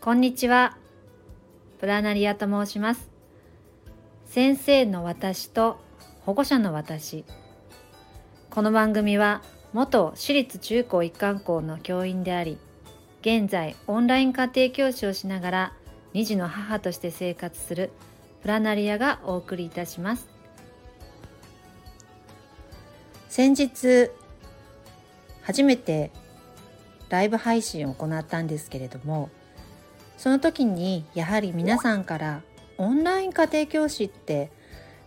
こんにちは。プラナリアと申します。先生の私と保護者の私。この番組は元私立中高一貫校の教員であり、現在オンライン家庭教師をしながら2児の母として生活するプラナリアがお送りいたします。先日初めてライブ配信を行ったんですけれどもその時にやはり皆さんからオンライン家庭教師って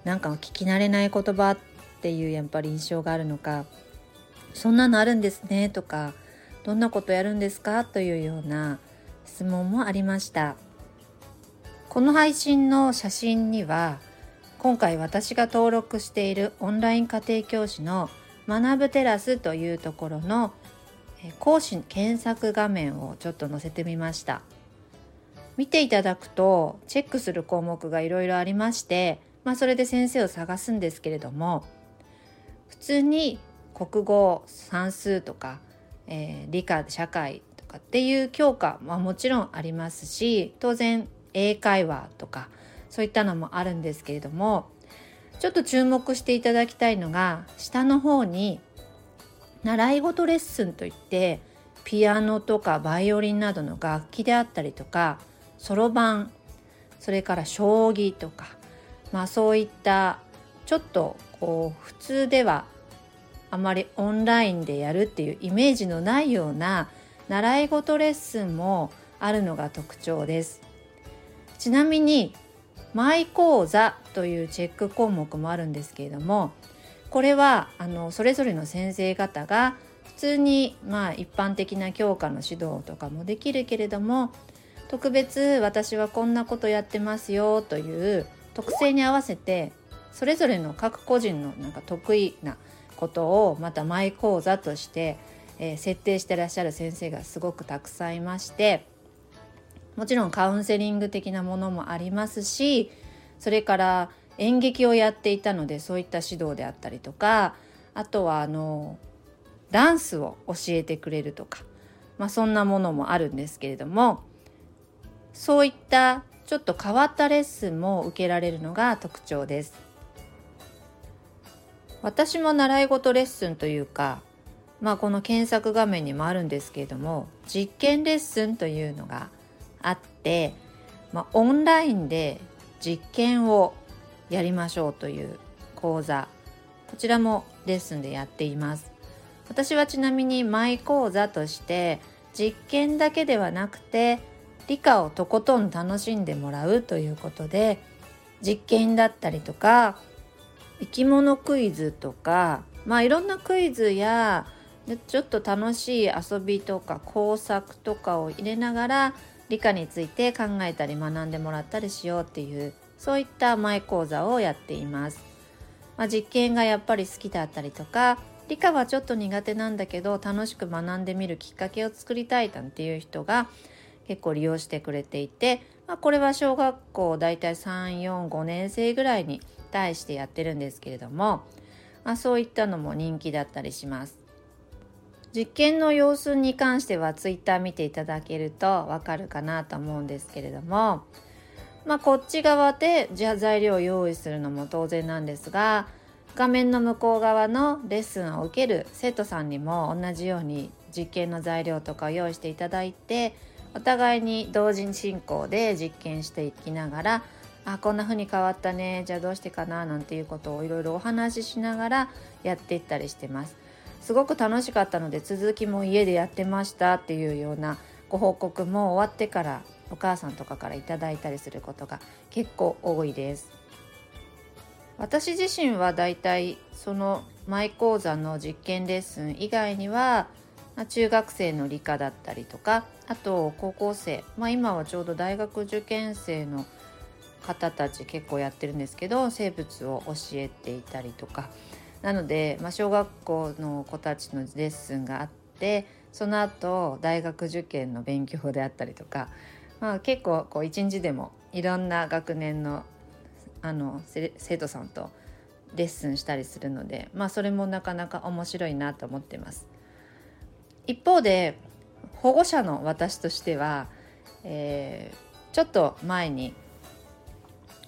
なんか聞き慣れない言葉っていうやっぱり印象があるのかそんなのあるんですねとかどんなことやるんですか？というような質問もありました。この配信の写真には今回私が登録しているオンライン家庭教師の学ぶテラスというところの講師検索画面をちょっと載せてみました。見ていただくとチェックする項目がいろいろありまして、まあ、それで先生を探すんですけれども普通に国語算数とか、えー、理科社会とかっていう教科はもちろんありますし当然英会話とかそういったのもあるんですけれどもちょっと注目していただきたいのが下の方に習い事レッスンといってピアノとかバイオリンなどの楽器であったりとかそろばんそれから将棋とかまあそういったちょっとこう普通ではあまりオンラインでやるっていうイメージのないような習い事レッスンもあるのが特徴です。ちなみにマイ講座というチェック項目もあるんですけれどもこれはあのそれぞれの先生方が普通にまあ一般的な教科の指導とかもできるけれども特別私はこんなことやってますよという特性に合わせてそれぞれの各個人のなんか得意なことをまたマイ講座として、えー、設定してらっしゃる先生がすごくたくさんいましてもちろんカウンセリング的なものもありますしそれから演劇をやっていたのでそういった指導であったりとかあとはあのダンスを教えてくれるとか、まあ、そんなものもあるんですけれどもそういったちょっと変わったレッスンも受けられるのが特徴です。私も習い事レッスンというか、まあ、この検索画面にもあるんですけれども実験レッスンというのがあって、まあ、オンラインで実験をやりましょうという講座こちらもレッスンでやっています私はちなみにマイ講座として実験だけではなくて理科をとことん楽しんでもらうということで実験だったりとか生き物クイズとかまあいろんなクイズやちょっと楽しい遊びとか工作とかを入れながら理科について考えたり学んでもらったりしようっていうそういった前講座をやっています。まあ、実験がやっぱり好きだったりとか理科はちょっと苦手なんだけど楽しく学んでみるきっかけを作りたいなんていう人が結構利用してくれていて、まあ、これは小学校だいたい345年生ぐらいに対してやってるんですけれども、まあ、そういったのも人気だったりします。実験の様子に関しては Twitter 見ていただけるとわかるかなと思うんですけれどもまあ、こっち側でじゃあ材料を用意するのも当然なんですが画面の向こう側のレッスンを受ける生徒さんにも同じように実験の材料とかを用意していただいてお互いに同時進行で実験していきながらあこんな風に変わったねじゃあどうしてかななんていうことをいろいろお話ししながらやっていったりしてますすごく楽しかったので続きも家でやってましたっていうようなご報告も終わってからお母さんとかからいただいたりすることが結構多いです。私自身はだいたいそのマイ講座の実験レッスン以外には中学生の理科だったりとかあと高校生、まあ、今はちょうど大学受験生の方たち結構やってるんですけど生物を教えていたりとかなので、まあ、小学校の子たちのレッスンがあってその後大学受験の勉強であったりとかまあ、結構こう一日でもいろんな学年のあの生徒さんとレッスンしたりするので、まあ、それもなかなか面白いなと思ってます。一方で保護者の私としてはえー、ちょっと前に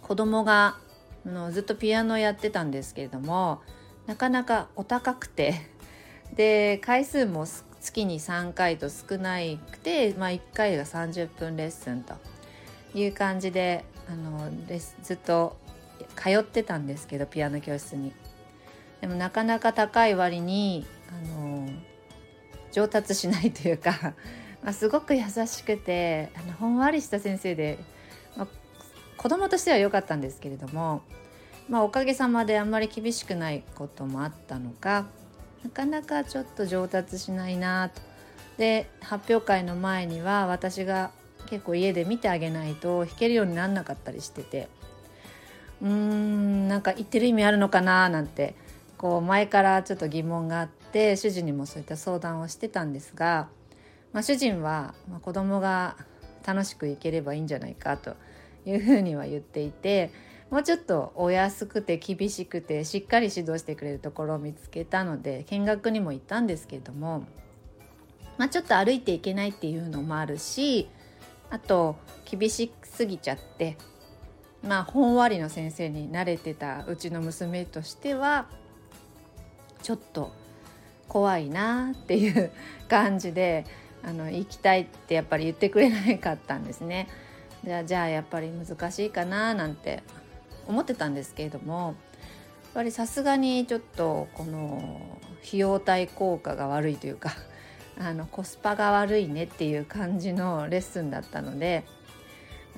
子供がのずっとピアノやってたんですけれどもなかなかお高くて で回数も月に3回と少なくて、まあ、1回が30分レッスンという感じであのレずっと通ってたんですけどピアノ教室に。でもなかなか高い割にあの上達しないというか まあ、すごく優しくてあのほんわりした先生で、まあ、子供としては良かったんですけれども、まあ、おかげさまであんまり厳しくないこともあったのかなかなかちょっと上達しないなと。で発表会の前には私が結構家で見てあげないと弾けるようになんなかったりしててうーんなんか言ってる意味あるのかななんてこう前からちょっと疑問があって主人にもそういった相談をしてたんですがまあ、主人は、まあ、子供が楽しくいければいいんじゃないかというふうには言っていてもうちょっとお安くて厳しくてしっかり指導してくれるところを見つけたので見学にも行ったんですけれども、まあ、ちょっと歩いていけないっていうのもあるしあと厳しすぎちゃってまあほんわりの先生に慣れてたうちの娘としてはちょっと怖いなっていう感じであの行きたいってやっぱり言ってくれなかったんですね。じゃあじゃあやっぱり難しいかななんて思ってたんですけれどもやっぱりさすがにちょっとこの費用対効果が悪いというか あのコスパが悪いねっていう感じのレッスンだったので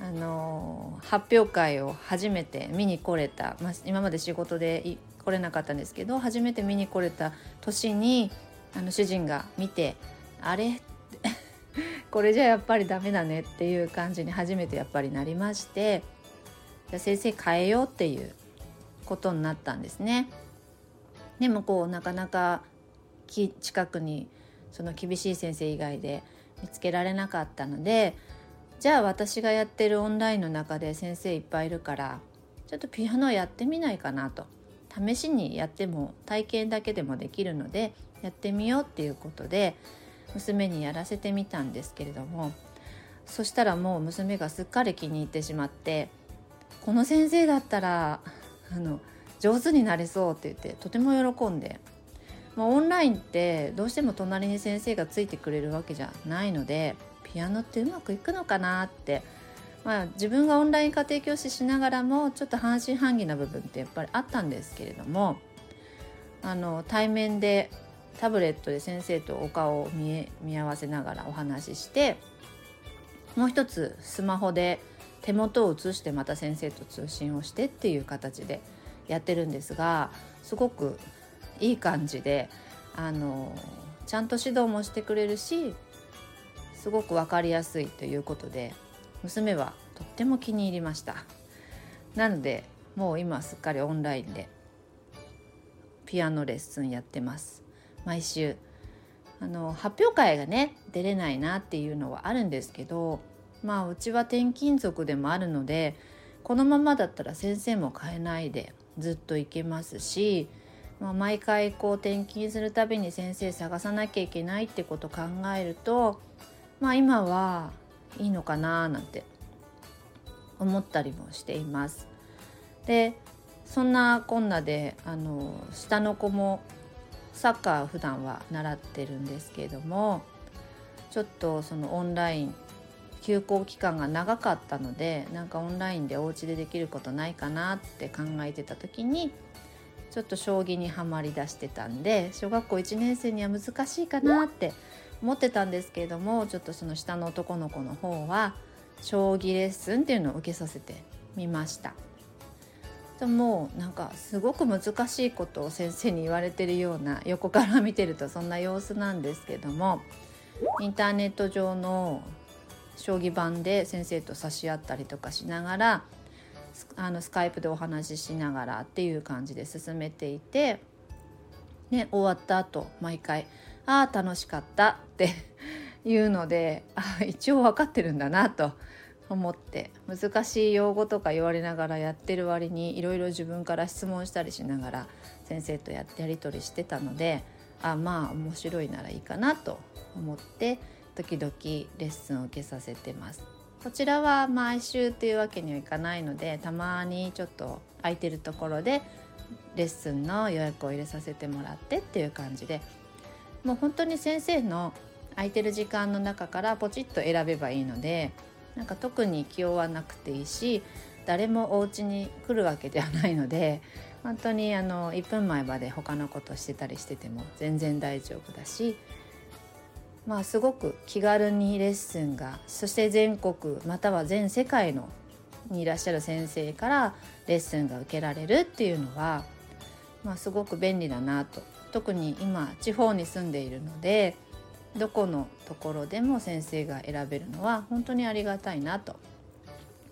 あの発表会を初めて見に来れた、まあ、今まで仕事で来れなかったんですけど初めて見に来れた年にあの主人が見て「あれ？これじゃやっぱりダメだねっていう感じに初めてやっぱりなりましてじゃ先生変えようっていうことになったんですね。でもこうなかなか近くにその厳しい先生以外で見つけられなかったのでじゃあ私がやってるオンラインの中で先生いっぱいいるからちょっとピアノやってみないかなと試しにやっても体験だけでもできるのでやってみようっていうことで娘にやらせてみたんですけれどもそしたらもう娘がすっかり気に入ってしまってこの先生だったらあの上手になれそうって言ってとても喜んで、まあ、オンラインってどうしても隣に先生がついてくれるわけじゃないのでピアノってうまくいくのかなって、まあ、自分がオンライン家庭教師しながらもちょっと半信半疑な部分ってやっぱりあったんですけれどもあの対面でタブレットで先生とお顔を見見合わせながらお話ししてもう一つスマホで手元を映してまた先生と通信をしてっていう形でやってるんですがすごくいい感じであのちゃんと指導もしてくれるしすごく分かりやすいということで娘はとっても気に入りました。なのでもう今すっかりオンラインでピアノレッスンやってます。毎週あの発表会がね出れないなっていうのはあるんですけどまあうちは転勤族でもあるのでこのままだったら先生も変えないでずっと行けますし、まあ、毎回こう転勤するたびに先生探さなきゃいけないってこと考えるとまあ今はいいのかななんて思ったりもしています。でそんなこんなであの下の子もサッカー普段は習ってるんですけれどもちょっとそのオンライン休校期間が長かったのでなんかオンラインでお家でできることないかなって考えてた時にちょっと将棋にはまりだしてたんで小学校1年生には難しいかなって思ってたんですけれどもちょっとその下の男の子の方は将棋レッスンっていうのを受けさせてみました。でもなんかすごく難しいことを先生に言われてるような横から見てるとそんな様子なんですけどもインターネット上の将棋盤で先生と指し合ったりとかしながらあのスカイプでお話ししながらっていう感じで進めていて、ね、終わった後毎回「ああ楽しかった」っていうのであ一応分かってるんだなと思って難しい用語とか言われながらやってる割にいろいろ自分から質問したりしながら先生とやってやり取りしてたのであまあ面白いならいいかなと思って時々レッスンを受けさせてます。こちらは毎週っていうわけにはいかないのでたまにちょっと空いてるところでレッスンの予約を入れさせてもらってっていう感じでもう本当に先生の空いてる時間の中からポチッと選べばいいのでなんか特に気負わなくていいし誰もお家に来るわけではないので本当にあの1分前まで他のことしてたりしてても全然大丈夫だしまあすごく気軽にレッスンがそして全国または全世界のにいらっしゃる先生からレッスンが受けられるっていうのは、まあ、すごく便利だなと特に今地方に住んでいるのでどこのところでも先生が選べるのは本当にありがたいなと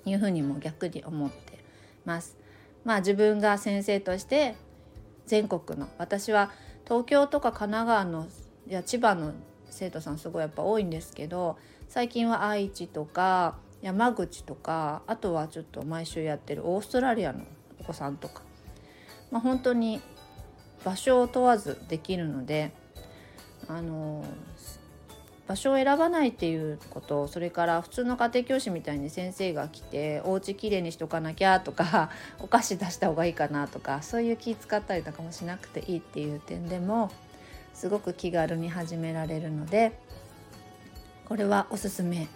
いうふうにも逆に思ってます。まあ自分が先生として全国の私は東京とか神奈川のいや千葉の生徒さんすごいやっぱ多いんですけど最近は愛知とか山口とかあとはちょっと毎週やってるオーストラリアのお子さんとか、まあ、本当に場所を問わずできるのであの場所を選ばないっていうことそれから普通の家庭教師みたいに先生が来てお家きれいにしとかなきゃとか お菓子出した方がいいかなとかそういう気使ったりとかもしなくていいっていう点でもすごく気軽に始められるのでこれはおすすめ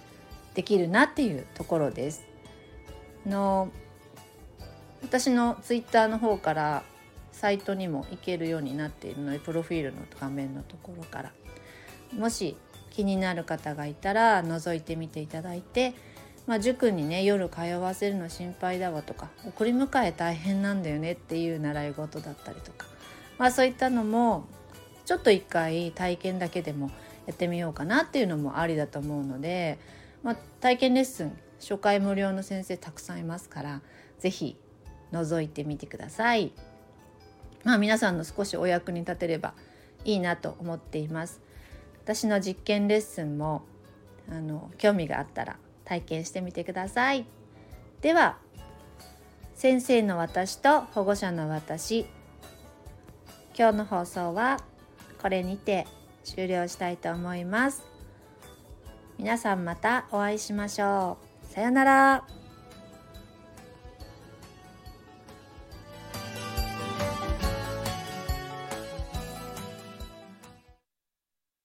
できるなっていうところです。の私のツイッターの方からサイトにも行けるようになっているのでプロフィールの画面のところからもし気になる方がいたら覗いてみていただいて、まあ、塾にね夜通わせるの心配だわとか送り迎え大変なんだよねっていう習い事だったりとか、まあ、そういったのもちょっと一回体験だけでもやってみようかなっていうのもありだと思うので、まあ、体験レッスン初回無料の先生たくさんいますから是非覗いてみてください。まあ皆さんの少しお役に立てればいいなと思っています。私の実験レッスンもあの興味があったら体験してみてください。では先生の私と保護者の私今日の放送はこれにて終了したいと思います。皆さんまたお会いしましょう。さようなら。